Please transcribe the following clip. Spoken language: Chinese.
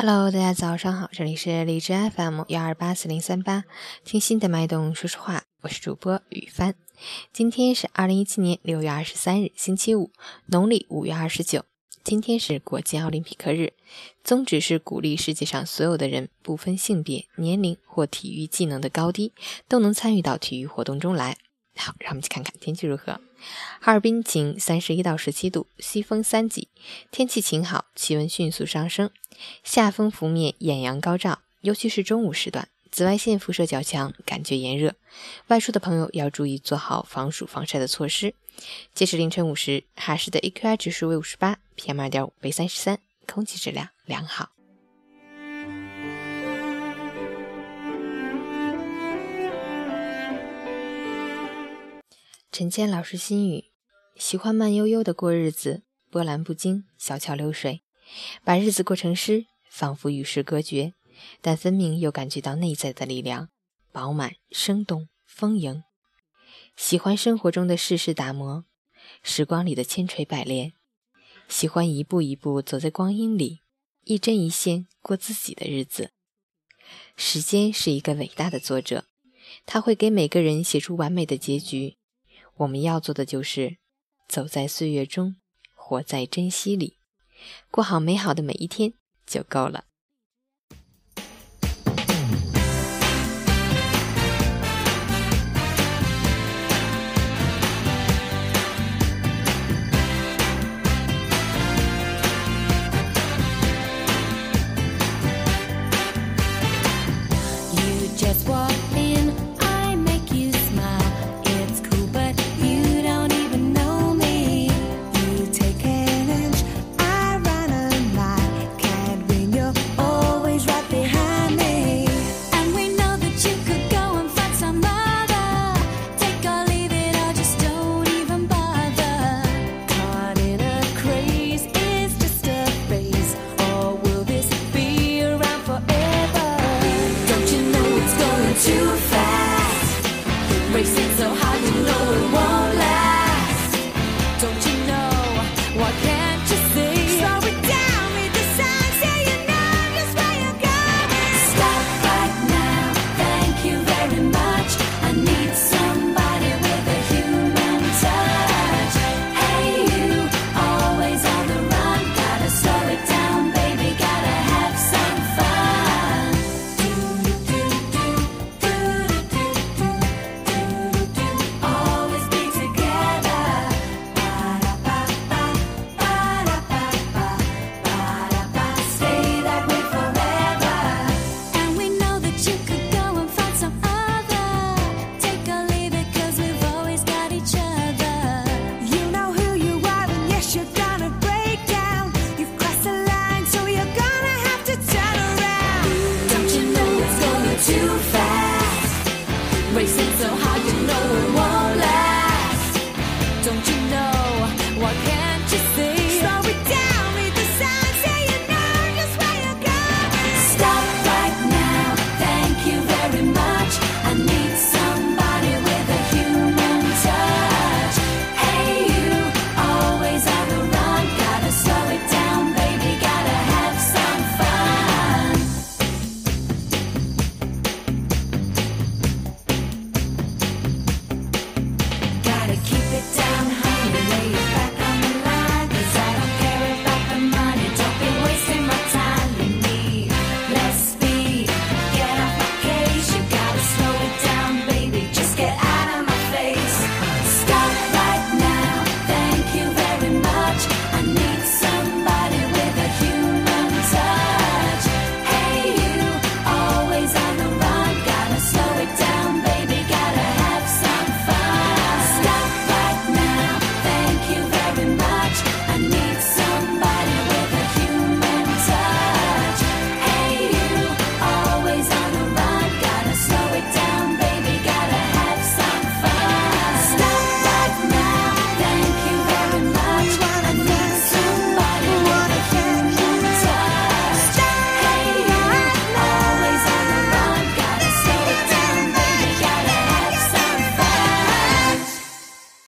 Hello，大家早上好，这里是荔枝 FM 幺二八四零三八，听心的脉动说说话，我是主播雨帆。今天是二零一七年六月二十三日，星期五，农历五月二十九。今天是国际奥林匹克日，宗旨是鼓励世界上所有的人，不分性别、年龄或体育技能的高低，都能参与到体育活动中来。好，让我们去看看天气如何。哈尔滨晴，三十一到十七度，西风三级，天气晴好，气温迅速上升。夏风拂面，艳阳高照，尤其是中午时段，紫外线辐射较强，感觉炎热。外出的朋友要注意做好防暑防晒的措施。截止凌晨五时，哈市的 AQI 指数为五十八，PM 二点五为三十三，空气质量良好。陈谦老师心语：喜欢慢悠悠的过日子，波澜不惊，小桥流水，把日子过成诗，仿佛与世隔绝，但分明又感觉到内在的力量，饱满、生动、丰盈。喜欢生活中的世事打磨，时光里的千锤百炼，喜欢一步一步走在光阴里，一针一线过自己的日子。时间是一个伟大的作者，他会给每个人写出完美的结局。我们要做的就是走在岁月中，活在珍惜里，过好美好的每一天就够了。走进